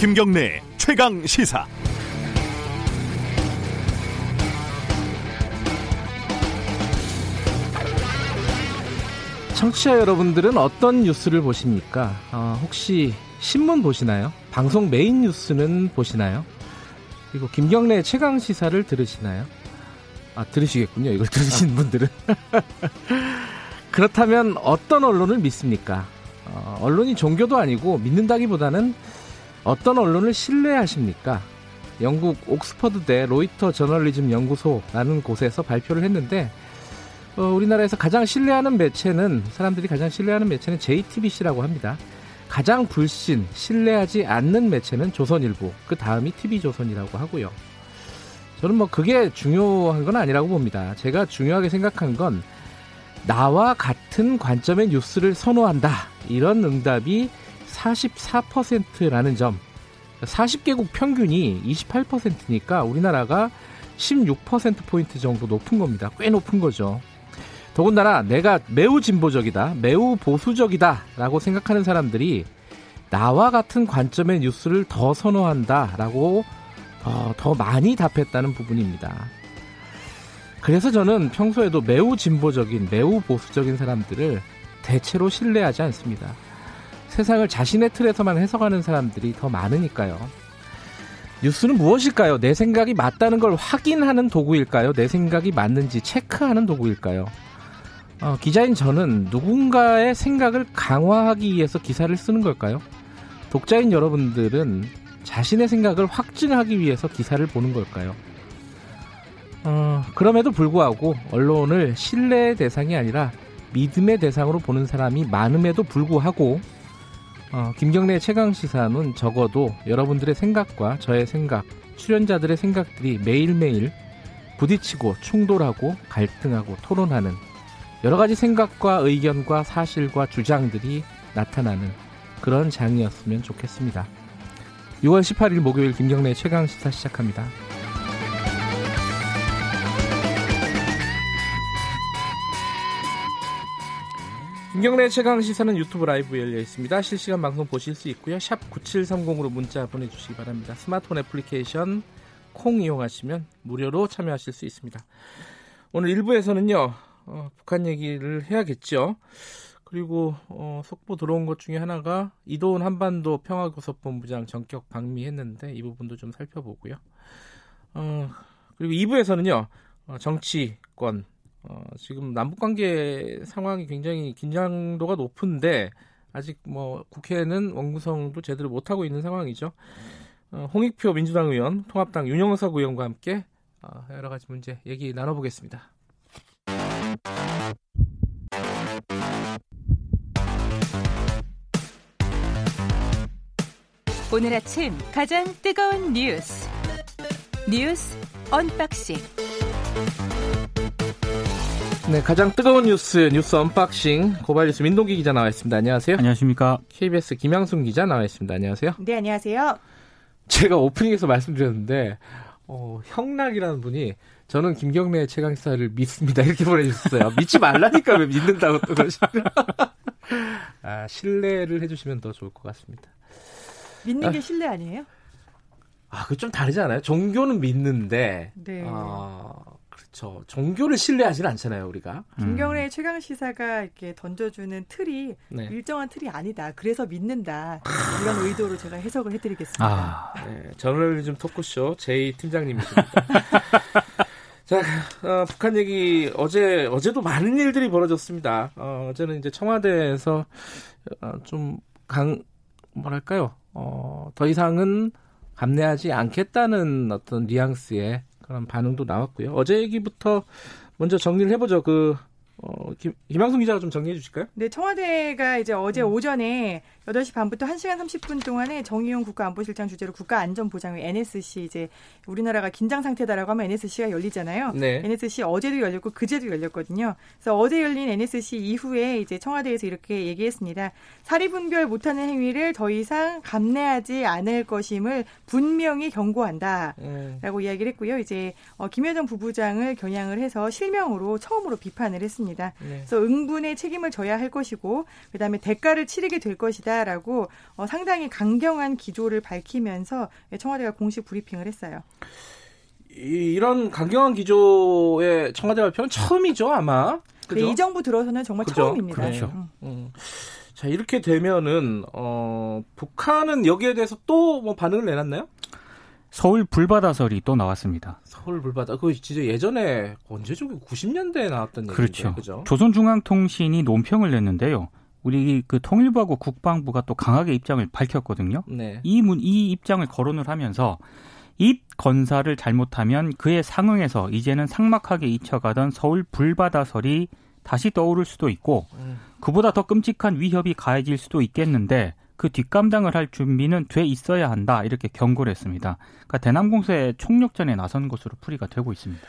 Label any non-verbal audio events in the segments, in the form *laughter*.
김경래 최강 시사. 청취자 여러분들은 어떤 뉴스를 보십니까? 어, 혹시 신문 보시나요? 방송 메인 뉴스는 보시나요? 그리고 김경래 최강 시사를 들으시나요? 아, 들으시겠군요. 이걸 들으신 분들은. *laughs* 그렇다면 어떤 언론을 믿습니까? 어, 언론이 종교도 아니고 믿는다기보다는 어떤 언론을 신뢰하십니까? 영국 옥스퍼드대 로이터 저널리즘 연구소라는 곳에서 발표를 했는데 어, 우리나라에서 가장 신뢰하는 매체는 사람들이 가장 신뢰하는 매체는 JTBC라고 합니다. 가장 불신, 신뢰하지 않는 매체는 조선일보, 그 다음이 TV조선이라고 하고요. 저는 뭐 그게 중요한 건 아니라고 봅니다. 제가 중요하게 생각한 건 나와 같은 관점의 뉴스를 선호한다. 이런 응답이 44%라는 점. 40개국 평균이 28%니까 우리나라가 16%포인트 정도 높은 겁니다. 꽤 높은 거죠. 더군다나 내가 매우 진보적이다, 매우 보수적이다 라고 생각하는 사람들이 나와 같은 관점의 뉴스를 더 선호한다 라고 어, 더 많이 답했다는 부분입니다. 그래서 저는 평소에도 매우 진보적인, 매우 보수적인 사람들을 대체로 신뢰하지 않습니다. 세상을 자신의 틀에서만 해석하는 사람들이 더 많으니까요. 뉴스는 무엇일까요? 내 생각이 맞다는 걸 확인하는 도구일까요? 내 생각이 맞는지 체크하는 도구일까요? 어, 기자인 저는 누군가의 생각을 강화하기 위해서 기사를 쓰는 걸까요? 독자인 여러분들은 자신의 생각을 확증하기 위해서 기사를 보는 걸까요? 어, 그럼에도 불구하고 언론을 신뢰의 대상이 아니라 믿음의 대상으로 보는 사람이 많음에도 불구하고 어, 김경래 최강 시사는 적어도 여러분들의 생각과 저의 생각, 출연자들의 생각들이 매일매일 부딪히고 충돌하고 갈등하고 토론하는 여러 가지 생각과 의견과 사실과 주장들이 나타나는 그런 장이었으면 좋겠습니다. 6월 18일 목요일 김경래 최강 시사 시작합니다. 김경래 최강 시사는 유튜브 라이브 열려 있습니다. 실시간 방송 보실 수 있고요. 샵 9730으로 문자 보내주시기 바랍니다. 스마트폰 애플리케이션 콩 이용하시면 무료로 참여하실 수 있습니다. 오늘 1부에서는요. 어, 북한 얘기를 해야겠죠. 그리고 어, 속보 들어온 것 중에 하나가 이도훈 한반도 평화교섭본부장 전격 방미했는데 이 부분도 좀 살펴보고요. 어, 그리고 2부에서는요. 어, 정치권 어, 지금 남북 관계 상황이 굉장히 긴장도가 높은데 아직 뭐 국회는 원구성도 제대로 못 하고 있는 상황이죠. 어, 홍익표 민주당 의원, 통합당 윤영석 의원과 함께 어, 여러 가지 문제 얘기 나눠보겠습니다. 오늘 아침 가장 뜨거운 뉴스 뉴스 unboxing 네, 가장 뜨거운 뉴스 뉴스 unboxing 고발 뉴스 민동기 기자 나와 있습니다. 안녕하세요. 안녕하십니까. KBS 김양순 기자 나와 있습니다. 안녕하세요. 네, 안녕하세요. 제가 오프닝에서 말씀드렸는데 어, 형락이라는 분이 저는 김경래 최강시사를 믿습니다 이렇게 보내주셨어요. 믿지 말라니까 왜 믿는다고 또 그러시죠? 아 신뢰를 해주시면 더 좋을 것 같습니다. 믿는 아. 게 신뢰 아니에요? 아, 그 좀 다르지 않아요? 종교는 믿는데, 네. 아, 그렇죠. 종교를 신뢰하지는 않잖아요, 우리가. 김경래 최강 시사가 이렇게 던져주는 틀이 네. 일정한 틀이 아니다. 그래서 믿는다. 이런 의도로 제가 해석을 해드리겠습니다. 아, 네, 저널리즘 토크쇼 제이 팀장님이십니다. *laughs* 자, 어, 북한 얘기 어제 어제도 많은 일들이 벌어졌습니다. 어, 어제는 이제 청와대에서 어, 좀강 뭐랄까요? 어, 더 이상은 감내하지 않겠다는 어떤 뉘앙스의 그런 반응도 나왔고요. 어제 얘기부터 먼저 정리를 해보죠. 그 어, 김, 김항순 기자가 좀 정리해 주실까요? 네, 청와대가 이제 어제 음. 오전에 8시 반부터 1시간 30분 동안에 정의용 국가안보실장 주재로 국가안전보장회 NSC 이제 우리나라가 긴장 상태다라고 하면 NSC가 열리잖아요. 네. NSC 어제도 열렸고 그제도 열렸거든요. 그래서 어제 열린 NSC 이후에 이제 청와대에서 이렇게 얘기했습니다. 사리 분별 못하는 행위를 더 이상 감내하지 않을 것임을 분명히 경고한다. 음, 라고 이야기를 했고요. 이제 어, 김여정 부부장을 겨냥을 해서 실명으로 처음으로 비판을 했습니다. 네. 그래서 응분의 책임을 져야 할 것이고 그다음에 대가를 치르게 될 것이다. 하겠다라고 어, 상당히 강경한 기조를 밝히면서 청와대가 공식 브리핑을 했어요. 이런 강경한 기조의 청와대 발표는 처음이죠, 아마. 네, 이 정부 들어서는 정말 그죠? 처음입니다. 그렇죠. 음. 음. 자, 이렇게 되면은, 어, 북한은 여기에 대해서 또 뭐 반응을 내놨나요? 서울 불바다설이 또 나왔습니다. 서울 불바다. 그거 진짜 예전에 언제죠? 90년대에 나왔던 얘기죠. 그렇죠. 그죠? 조선중앙통신이 논평을 냈는데요. 우리 그 통일부하고 국방부가 또 강하게 입장을 밝혔거든요. 네. 이, 문, 이 입장을 거론을 하면서 입 건사를 잘못하면 그에 상응해서 이제는 삭막하게 잊혀가던 서울 불바다설이 다시 떠오를 수도 있고 음. 그보다 더 끔찍한 위협이 가해질 수도 있겠는데 그 뒷감당을 할 준비는 돼 있어야 한다 이렇게 경고를 했습니다. 그러니까 대남공세 총력전에 나선 것으로 풀이가 되고 있습니다.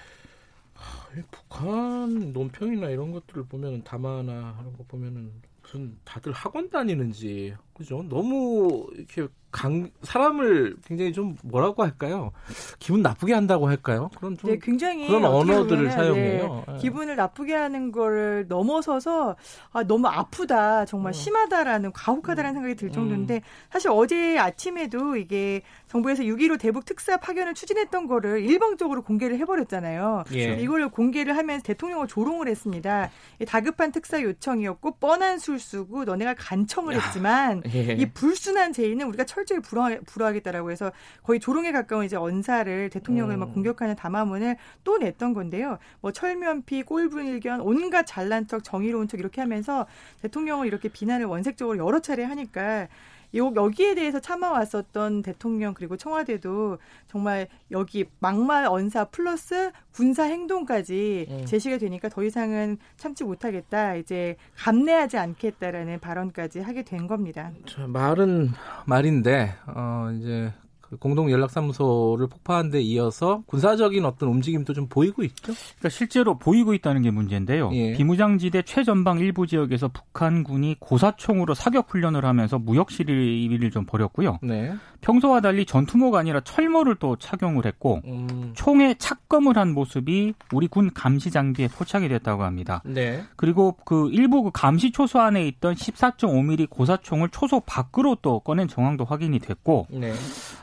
북한 논평이나 이런 것들을 보면 담화나 하는 거 보면은 무슨 다들 학원 다니는지 그죠? 너무 이렇게 강 사람을 굉장히 좀 뭐라고 할까요? 기분 나쁘게 한다고 할까요? 그런 좀 네, 굉장히 그런 언어들을 보면은, 사용해요. 네, 네. 기분을 나쁘게 하는 걸 넘어서서 아, 너무 아프다, 정말 음. 심하다라는 가혹하다라는 생각이 들 정도인데 사실 어제 아침에도 이게 정부에서 6.15 대북 특사 파견을 추진했던 거를 일방적으로 공개를 해버렸잖아요. 예. 이걸 공개를 하면서 대통령을 조롱을 했습니다. 이 다급한 특사 요청이었고 뻔한 술수고 너네가 간청을 했지만 예. 이 불순한 제의는 우리가 철저히 불허하, 불허하겠다라고 해서 거의 조롱에 가까운 이제 언사를 대통령을 음. 막 공격하는 담화문을 또 냈던 건데요. 뭐 철면피, 꼴불견, 온갖 잘난 척, 정의로운 척 이렇게 하면서 대통령을 이렇게 비난을 원색적으로 여러 차례 하니까 요- 여기에 대해서 참아왔었던 대통령 그리고 청와대도 정말 여기 막말 언사 플러스 군사 행동까지 음. 제시가 되니까 더 이상은 참지 못하겠다 이제 감내하지 않겠다라는 발언까지 하게 된 겁니다. 자, 말은 말인데 어 이제 그 공동 연락사무소를 폭파한 데 이어서 군사적인 어떤 움직임도 좀 보이고 있죠. 그러니까 실제로 보이고 있다는 게 문제인데요. 예. 비무장지대 최전방 일부 지역에서 북한군이 고사총으로 사격 훈련을 하면서 무역 시위를 좀 벌였고요. 네. 평소와 달리 전투모가 아니라 철모를 또 착용을 했고 음. 총에 착검을 한 모습이 우리 군 감시 장비에 포착이 됐다고 합니다. 네. 그리고 그 일부 그 감시 초소 안에 있던 14.5mm 고사총을 초소 밖으로 또 꺼낸 정황도 확인이 됐고 네.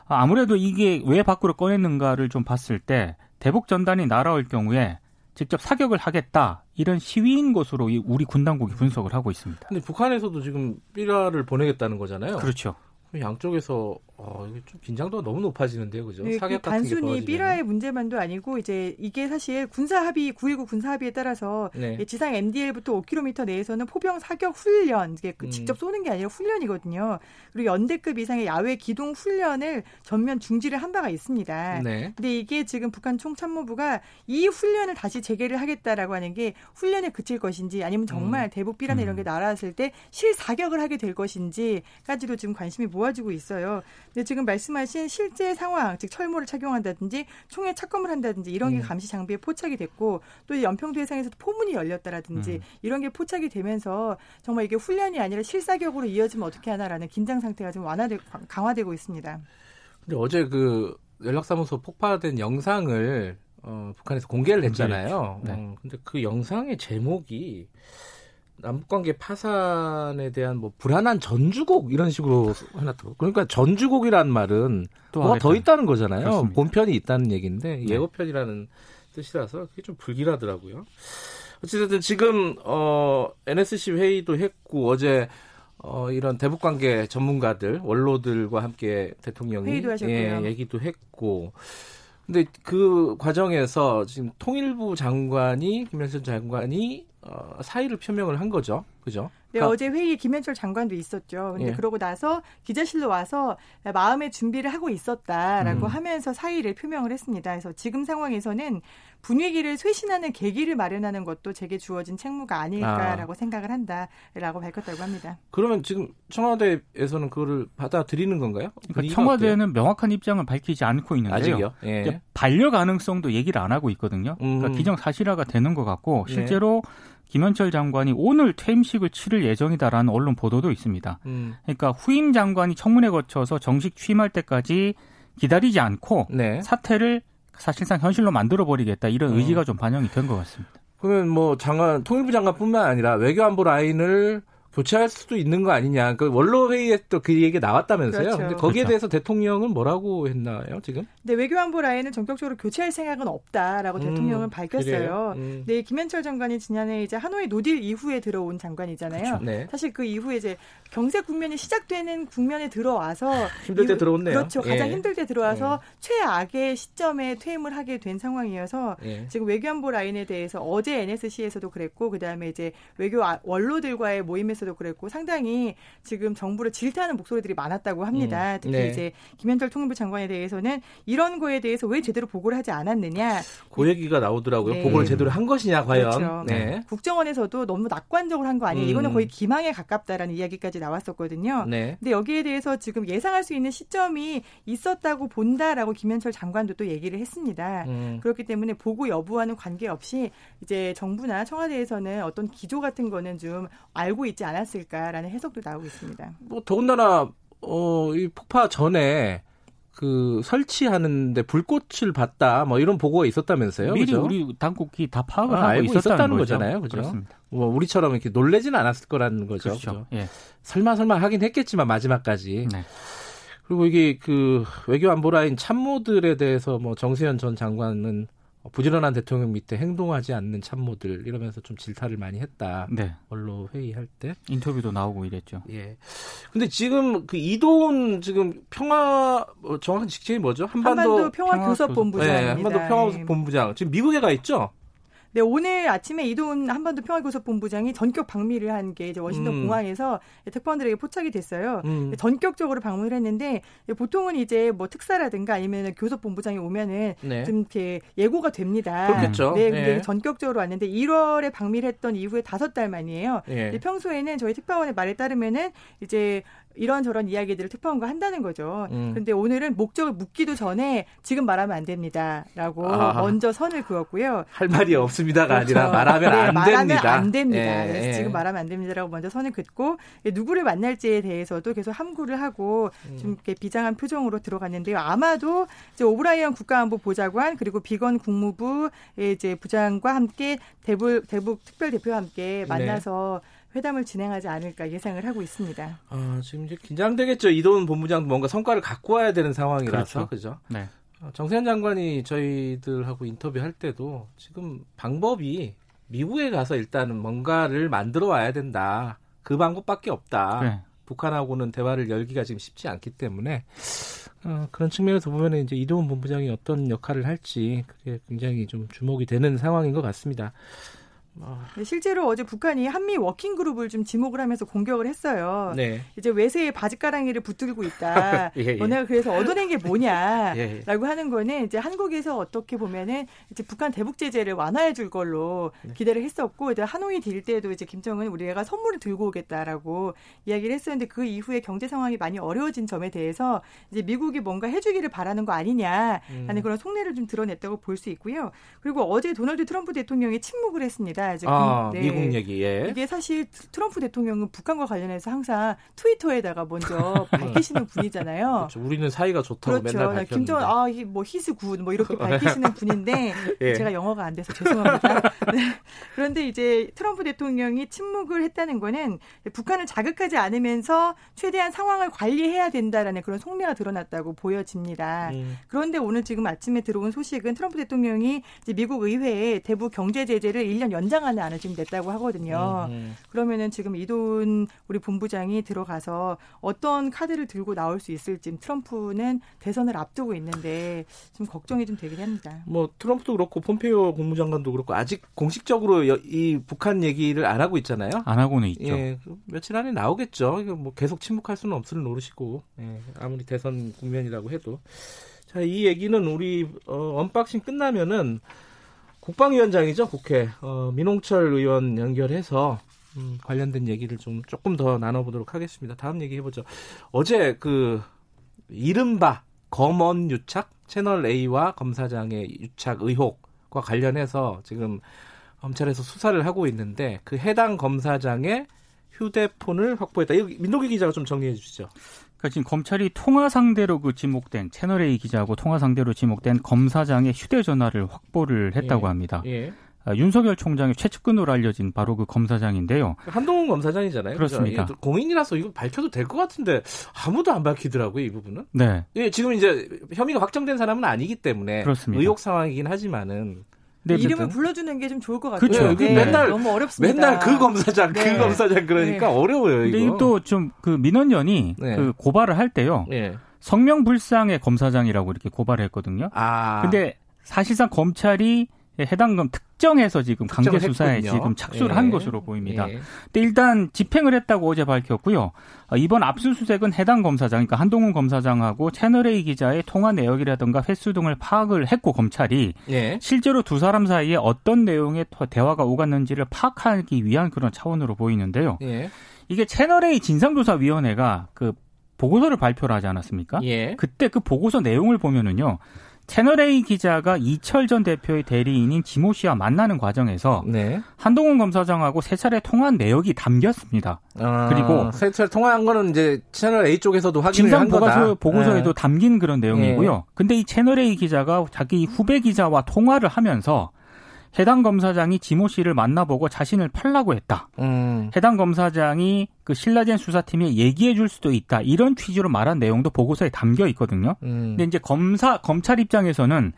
아 무래도 이게 왜 밖으로 꺼냈는가를 좀 봤을 때 대북 전단이 날아올 경우에 직접 사격을 하겠다 이런 시위인 것으로 이 우리 군 당국이 분석을 하고 있습니다. 근데 북한에서도 지금 삐라를 보내겠다는 거잖아요. 그렇죠. 양쪽에서 어, 이게 좀 긴장도가 너무 높아지는데요, 그죠? 네, 사격 그 같은 게 단순히. 삐라의 문제만도 아니고 이제 이게 사실 군사 합의 9.19 군사 합의에 따라서 네. 이 지상 MDL부터 5km 내에서는 포병 사격 훈련 이게 그 음. 직접 쏘는 게 아니라 훈련이거든요. 그리고 연대급 이상의 야외 기동 훈련을 전면 중지를 한 바가 있습니다. 네. 근데 이게 지금 북한 총참모부가 이 훈련을 다시 재개를 하겠다라고 하는 게 훈련에 그칠 것인지 아니면 정말 음. 대북 비라나 이런 게 날아왔을 때 실사격을 하게 될 것인지까지도 지금 관심이 모아지고 있어요. 근데 지금 말씀하신 실제 상황, 즉 철모를 착용한다든지 총에 착검을 한다든지 이런 게 음. 감시 장비에 포착이 됐고 또이 연평도 해상에서도 포문이 열렸다라든지 음. 이런 게 포착이 되면서 정말 이게 훈련이 아니라 실사격으로 이어지면 어떻게 하나라는 긴장 상태가 좀 완화되 강화되고 있습니다. 근데 어제 그 연락사무소 폭파된 영상을 어, 북한에서 공개를 했잖아요. 네. 어, 근데 그 영상의 제목이 남북관계 파산에 대한 뭐 불안한 전주곡 이런 식으로 해놨더라고. 그러니까 전주곡이라는 말은 뭐가 더 하겠다. 있다는 거잖아요. 그렇습니다. 본편이 있다는 얘기인데 네. 예고편이라는 뜻이라서 그게 좀 불길하더라고요. 어쨌든 지금 어 NSC 회의도 했고 어제 어 이런 대북 관계 전문가들 원로들과 함께 대통령이 회의도 하셨고요. 예, 얘기도 했고 근데 그 과정에서 지금 통일부 장관이 김현철 장관이 어 사의를 표명을 한 거죠. 그죠? 네, 그러니까- 어제 회의에 김현철 장관도 있었죠. 근데 예. 그러고 나서 기자실로 와서 마음의 준비를 하고 있었다라고 음. 하면서 사의를 표명을 했습니다. 그래서 지금 상황에서는 분위기를 쇄신하는 계기를 마련하는 것도 제게 주어진 책무가 아닐까라고 생각을 한다라고 밝혔다고 합니다. 그러면 지금 청와대에서는 그거를 받아들이는 건가요? 그러니까 분위기가 청와대는 명확한 입장을 밝히지 않고 어때요? 있는데요. 아직이요? 예. 반려 가능성도 얘기를 안 하고 있거든요. 그러니까 음. 기정 사실화가 되는 것 같고 네. 실제로 김현철 장관이 오늘 퇴임식을 치를 예정이다라는 언론 보도도 있습니다. 음. 그러니까 후임 장관이 청문회 거쳐서 정식 취임할 때까지 기다리지 않고 네. 사태를 사실상 현실로 만들어 버리겠다 이런 어. 의지가 좀 반영이 된 것 같습니다. 그러면 뭐 장관 통일부 장관뿐만 아니라 외교안보 라인을 교체할 수도 있는 거 아니냐. 그 원로 회의에 또그 얘기 나왔다면서요. 그렇죠. 근데 거기에 그렇죠. 대해서 대통령은 뭐라고 했나요, 지금? 근데 외교안보 라인은 전격적으로 교체할 생각은 없다라고 음, 대통령은 밝혔어요. 음. 네, 김연철 장관이 지난해 이제 하노이 no deal 이후에 들어온 장관이잖아요. 네. 사실 그 이후에 이제 경제 국면이 시작되는 국면에 들어와서 힘들 때 이후- 들어왔네요. 그렇죠. 가장 예. 힘들 때 들어와서 최악의 시점에 퇴임을 하게 된 상황이어서 예. 지금 외교안보 라인에 대해서 어제 NSC에서도 그랬고 그다음에 이제 외교 아- 원로들과의 모임에서도 그랬고 상당히 지금 정부를 질타하는 목소리들이 많았다고 합니다. 음, 특히 네. 이제 김현철 통일부 장관에 대해서는 이런 거에 대해서 왜 제대로 보고를 하지 않았느냐. 그 얘기가 나오더라고요. 네. 보고를 제대로 한 것이냐 과연. 그렇죠. 네. 국정원에서도 너무 낙관적으로 한 거 아니에요. 음. 이거는 거의 기망에 가깝다라는 이야기까지 나왔었거든요. 네. 근데 여기에 대해서 지금 예상할 수 있는 시점이 있었다고 본다라고 김현철 장관도 또 얘기를 했습니다. 음. 그렇기 때문에 보고 여부와는 관계없이 이제 정부나 청와대에서는 어떤 기조 같은 거는 좀 알고 있지 않았을까라는 해석도 나오고 있습니다. 뭐 더군다나 어, 이 폭파 전에 그 설치하는데 불꽃을 봤다 뭐 이런 보고가 있었다면서요. 미리 그죠? 우리 당국이 다 파악을 아, 하고 있었다는, 있었다는. 거잖아요. 그죠? 그렇습니다. 뭐 우리처럼 이렇게 놀래지는 않았을 거라는 거죠. 그렇죠. 그죠? 예. 설마 설마 하긴 했겠지만 마지막까지. 네. 그리고 이게 그 외교 안보라인 참모들에 대해서 뭐 정세현 전 장관은 부지런한 대통령 밑에 행동하지 않는 참모들 이러면서 좀 질타를 많이 했다. 네. 원로 회의할 때. 인터뷰도 나오고 이랬죠. 예. 근데 지금 그 이도훈 지금 평화 뭐 정확한 직책이 뭐죠? 한반도, 한반도 평화교섭본부장입니다. 네, 한반도 평화본부장 지금 미국에 가 있죠? 네, 오늘 아침에 이도훈 한반도 평화교섭본부장이 전격 방미를 한 게 이제 워싱턴 음. 공항에서 특파원들에게 포착이 됐어요. 음. 전격적으로 방문을 했는데 보통은 이제 뭐 특사라든가 아니면 교섭본부장이 오면은 네. 좀 이렇게 예고가 됩니다. 그렇겠죠. 네, 근데 예. 전격적으로 왔는데 1월에 방미를 했던 이후에 다섯 달 만이에요. 예. 근데 평소에는 저희 특파원의 말에 따르면은 이제 이런저런 이야기들을 특파원과 한다는 거죠. 음. 근데 오늘은 목적을 묻기도 전에 지금 말하면 안 됩니다라고 아하. 먼저 선을 그었고요. 할 말이 없습니다가 아니라 그렇죠. 말하면 네, 안 말하면 됩니다. 안 됩니다. 예, 그래서 예. 지금 말하면 안 됩니다라고 먼저 선을 긋고 누구를 만날지에 대해서도 계속 함구를 하고 음. 좀 이렇게 비장한 표정으로 들어갔는데요. 아마도 이제 오브라이언 국가안보 보좌관 그리고 비건 국무부 이제 부장과 함께 대북 대북 특별 대표와 함께 네. 만나서 회담을 진행하지 않을까 예상을 하고 있습니다. 아, 지금 이제 긴장되겠죠. 이도훈 본부장도 뭔가 성과를 갖고 와야 되는 상황이라서 그렇죠. 그죠? 네. 어, 정세현 장관이 저희들하고 인터뷰할 때도 지금 방법이 미국에 가서 일단은 뭔가를 만들어 와야 된다. 그 방법밖에 없다. 네. 북한하고는 대화를 열기가 지금 쉽지 않기 때문에 어, 그런 측면에서 보면 이제 이도훈 본부장이 어떤 역할을 할지 그게 굉장히 좀 주목이 되는 상황인 것 같습니다. 어, 네, 실제로 어제 북한이 한미 working group을 좀 지목을 하면서 공격을 했어요. 네. 이제 외세의 바지가랑이를 붙들고 있다. *laughs* 예, 예. 너네가 그래서 얻어낸 게 뭐냐라고 *laughs* 예, 예. 하는 거는 이제 한국에서 어떻게 보면은 이제 북한 대북 제재를 완화해 줄 걸로 네. 기대를 했었고 이제 하노이 deal 때도 이제 김정은 우리가 선물을 들고 오겠다라고 이야기를 했었는데 그 이후에 경제 상황이 많이 어려워진 점에 대해서 이제 미국이 뭔가 해주기를 바라는 거 아니냐라는 음. 그런 속내를 좀 드러냈다고 볼 수 있고요. 그리고 어제 도널드 트럼프 대통령이 침묵을 했습니다. 이제 아, 그- 네. 미국 얘기. 예. 이게 사실 트- 트럼프 대통령은 북한과 관련해서 항상 트위터에다가 먼저 *laughs* 밝히시는 분이잖아요. 그렇죠. 우리는 사이가 좋다고 그렇죠. 맨날 밝혔는데. 김정은 아뭐 he's good 뭐 이렇게 밝히시는 분인데 *laughs* 예. 제가 영어가 안 돼서 죄송합니다. *laughs* 네. 그런데 이제 트럼프 대통령이 침묵을 했다는 거는 북한을 자극하지 않으면서 최대한 상황을 관리해야 된다라는 그런 속내가 드러났다고 보여집니다. 음. 그런데 오늘 지금 아침에 들어온 소식은 트럼프 대통령이 미국 의회에 대북 경제 제재를 1년 연장 하는 안을 지금 냈다고 하거든요. 음. 그러면은 지금 이돈 우리 본부장이 들어가서 어떤 카드를 들고 나올 수 있을지 트럼프는 대선을 앞두고 있는데 좀 걱정이 좀 되긴 합니다. 뭐 트럼프도 그렇고 폼페이오 국무장관도 그렇고 아직 공식적으로 여- 이 북한 얘기를 안 하고 있잖아요. 안 하고는 있죠. 예, 그 며칠 안에 나오겠죠. 이거 뭐 계속 침묵할 수는 없을 노릇이고 예, 아무리 대선 국면이라고 해도 자 이 얘기는 우리 어, unboxing 끝나면은 국방위원장이죠 국회 어, 민홍철 의원 연결해서 음, 관련된 얘기를 좀 조금 더 나눠보도록 하겠습니다. 다음 얘기 해보죠. 어제 그 이른바 검언 유착 채널 A와 검사장의 유착 의혹과 관련해서 지금 검찰에서 수사를 하고 있는데 그 해당 검사장의 휴대폰을 확보했다. 이거 민동기 기자가 좀 정리해 주시죠. 그러니까 지금 검찰이 통화 상대로 그 지목된 채널 A 기자하고 통화 상대로 지목된 검사장의 휴대전화를 확보를 했다고 예. 합니다. 예. 아, 윤석열 총장의 최측근으로 알려진 바로 그 검사장인데요. 한동훈 검사장이잖아요. 그렇습니다. 그죠? 공인이라서 이거 밝혀도 될 것 같은데 아무도 안 밝히더라고요, 이 부분은. 네. 예, 지금 이제 혐의가 확정된 사람은 아니기 때문에 그렇습니다. 의혹 상황이긴 하지만은 네, 이름을 어쨌든. 불러주는 게 좀 좋을 것 같아요. 그렇죠. 네, 맨날- 너무 어렵습니다. 맨날 그 검사장, 그 네. 검사장 그러니까 어려워요, 근데 이거. 또좀 그 민원연이 네. 그 고발을 할 때요. 예. 성명불상의 검사장이라고 이렇게 고발을 했거든요. 아. 근데 사실상 검찰이 해당 검 특정해서 지금 강제 수사에. 지금 착수를 예. 한 것으로 보입니다. 예. 근데 일단 집행을 했다고 어제 밝혔고요. 어, 이번 압수수색은 해당 검사장, 그러니까 한동훈 검사장하고 채널A 기자의 통화 내역이라든가 횟수 등을 파악을 했고 검찰이 예. 실제로 두 사람 사이에 어떤 내용의 터- 대화가 오갔는지를 파악하기 위한 그런 차원으로 보이는데요. 예. 이게 채널A 진상조사위원회가 그 보고서를 발표를 하지 않았습니까? 예. 그때 그 보고서 내용을 보면은요. 채널A 기자가 이철 전 대표의 대리인인 지모 씨와 만나는 과정에서 네. 한동훈 검사장하고 세 차례 통화한 내역이 담겼습니다. 아, 그리고 세차를 통화한 거는 이제 채널 A 쪽에서도 확인을 진상 한 거다. 보고서, 보고서에도 예. 담긴 그런 내용이고요. 근데 이 채널A 기자가 자기 후배 기자와 통화를 하면서 해당 검사장이 지모 씨를 만나보고 자신을 팔라고 했다. 음. 해당 검사장이 그 신라젠 수사팀에 얘기해 줄 수도 있다. 이런 취지로 말한 내용도 보고서에 담겨 있거든요. 음. 근데 이제 검사 검찰 입장에서는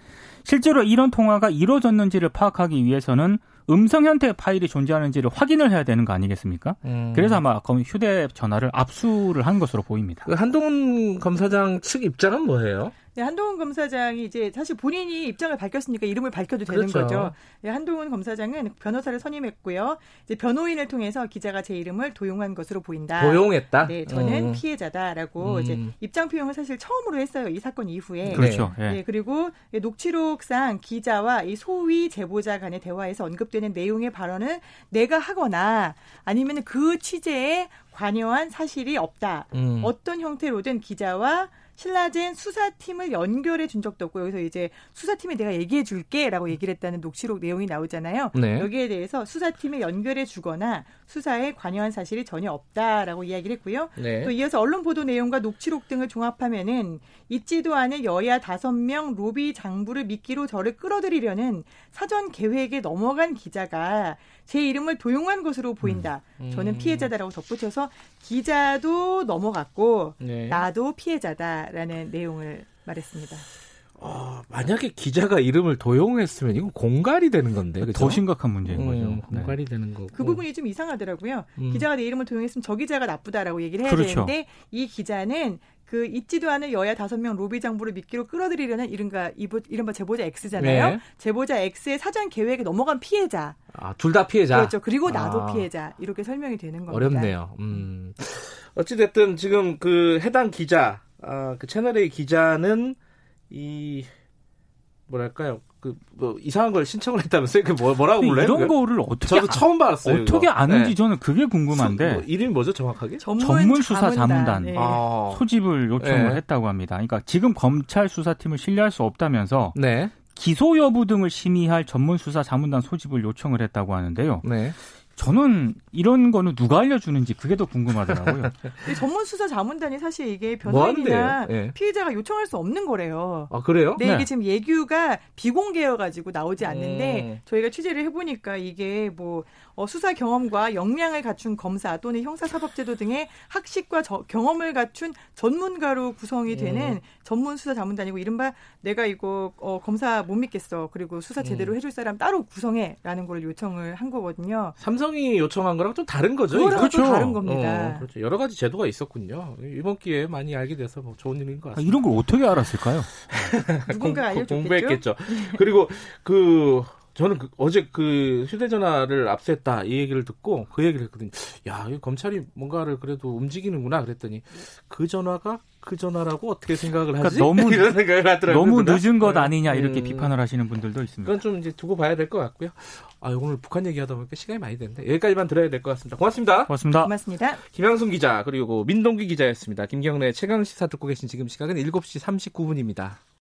실제로 이런 통화가 이루어졌는지를 파악하기 위해서는 음성 형태의 파일이 존재하는지를 확인을 해야 되는 거 아니겠습니까? 음. 그래서 아마 검- 휴대 전화를 압수를 한 것으로 보입니다. 그 한동훈 검사장 측 입장은 뭐예요? 네, 한동훈 검사장이 이제 사실 본인이 입장을 밝혔으니까 이름을 밝혀도 되는 그렇죠. 거죠. 네, 한동훈 검사장은 변호사를 선임했고요. 이제 변호인을 통해서 기자가 제 이름을 도용한 것으로 보인다. 도용했다. 네, 저는 음. 피해자다라고 음. 이제 입장 표명을 사실 처음으로 했어요. 이 사건 이후에. 그렇죠. 네, 예. 그리고 이 녹취록상 기자와 이 소위 제보자 간의 대화에서 언급되는 내용의 발언을 내가 하거나 아니면 그 취재에 관여한 사실이 없다. 음. 어떤 형태로든 기자와 신라젠 수사팀을 연결해 준 적도 없고 여기서 이제 수사팀에 내가 얘기해 줄게라고 얘기를 했다는 녹취록 내용이 나오잖아요. 네. 여기에 대해서 수사팀에 연결해 주거나 수사에 관여한 사실이 전혀 없다라고 이야기를 했고요. 네. 또 이어서 언론 보도 내용과 녹취록 등을 종합하면은 있지도 않은 여야 다섯 명 로비 장부를 미끼로 저를 끌어들이려는 사전 계획에 넘어간 기자가 제 이름을 도용한 것으로 보인다. 음. 저는 피해자다라고 덧붙여서 기자도 넘어갔고 네. 나도 피해자다 라는 내용을 말했습니다. 어, 만약에 기자가 이름을 도용했으면 이건 공갈이 되는 건데. 그죠? 더 심각한 문제인 음, 거죠. 네. 공갈이 되는 거고. 그 부분이 좀 이상하더라고요. 음. 기자가 내 이름을 도용했으면 저 기자가 나쁘다라고 얘기를 해야 그렇죠. 되는데 이 기자는 그 있지도 않은 여야 다섯 명 로비 장부를 미끼로 끌어들이려는 이른가 이른바 제보자 X잖아요. 네. 제보자 X의 사전 계획에 넘어간 피해자. 아, 둘 다 피해자. 그렇죠. 그리고 나도 아. 피해자. 이렇게 설명이 되는 겁니다. 어렵네요. 음. 어찌 됐든 지금 그 해당 기자, 아, 그 채널의 기자는 이, 뭐랄까요. 그, 뭐, 이상한 걸 신청을 했다면서요? 그 뭐, 뭐라고 불러요? 이런? 거를 어떻게 저도 아- 처음 봤어요. 어떻게 이거. 아는지 네. 저는 그게 궁금한데 수- 뭐, 이름이 뭐죠, 정확하게? 전문, 수사 자문단. 네. 아. 소집을 요청을 네. 했다고 합니다. 그러니까 지금 검찰 수사팀을 신뢰할 수 없다면서 네. 기소 여부 등을 심의할 전문 수사 자문단 소집을 요청을 했다고 하는데요. 네. 저는 이런 거는 누가 알려주는지 그게 더 궁금하더라고요. *laughs* 이 전문 수사 자문단이 사실 이게 뭐 변호인이나 하는데요? 예. 피해자가 요청할 수 없는 거래요. 아, 그래요? 네, 네. 이게 지금 예규가 비공개여가지고 나오지 않는데 음. 저희가 취재를 해보니까 이게 뭐 어, 수사 경험과 역량을 갖춘 검사 또는 형사사법제도 등의 학식과 저- 경험을 갖춘 전문가로 구성이 되는 음. 전문 수사 자문단이고 이른바 내가 이거 어, 검사 못 믿겠어 그리고 수사 제대로 음. 해줄 사람 따로 구성해라는 걸 요청을 한 거거든요. 삼성이 요청한 거랑 좀 다른 거죠? 또 다른 겁니다. 어, 그렇죠. 여러 가지 제도가 있었군요. 이번 기회에 많이 알게 돼서 뭐 좋은 일인 것 아, 같습니다. 이런 걸 어떻게 알았을까요? *laughs* 누군가 공- 알려줬겠죠. 공부했겠죠. *laughs* 그리고 그 저는 그 어제 그 휴대전화를 압수했다 이 얘기를 듣고 그 얘기를 했거든요. 야, 이 검찰이 뭔가를 그래도 움직이는구나 그랬더니 그 전화가 그 전화라고 어떻게 생각을 하지? 그러니까 너무- *laughs* 이런 생각을 하더라고요. 너무 누가. 늦은 것 네. 아니냐 이렇게 음. 비판을 하시는 분들도 있습니다. 그건 좀 이제 두고 봐야 될 것 같고요. 아, 오늘 북한 얘기하다 보니까 시간이 많이 됐는데 여기까지만 들어야 될 것 같습니다. 고맙습니다. 고맙습니다. 고맙습니다. 김양순 기자 그리고 민동기 기자였습니다. 김경래 최강 시사 듣고 계신 지금 시각은 7시 39분입니다.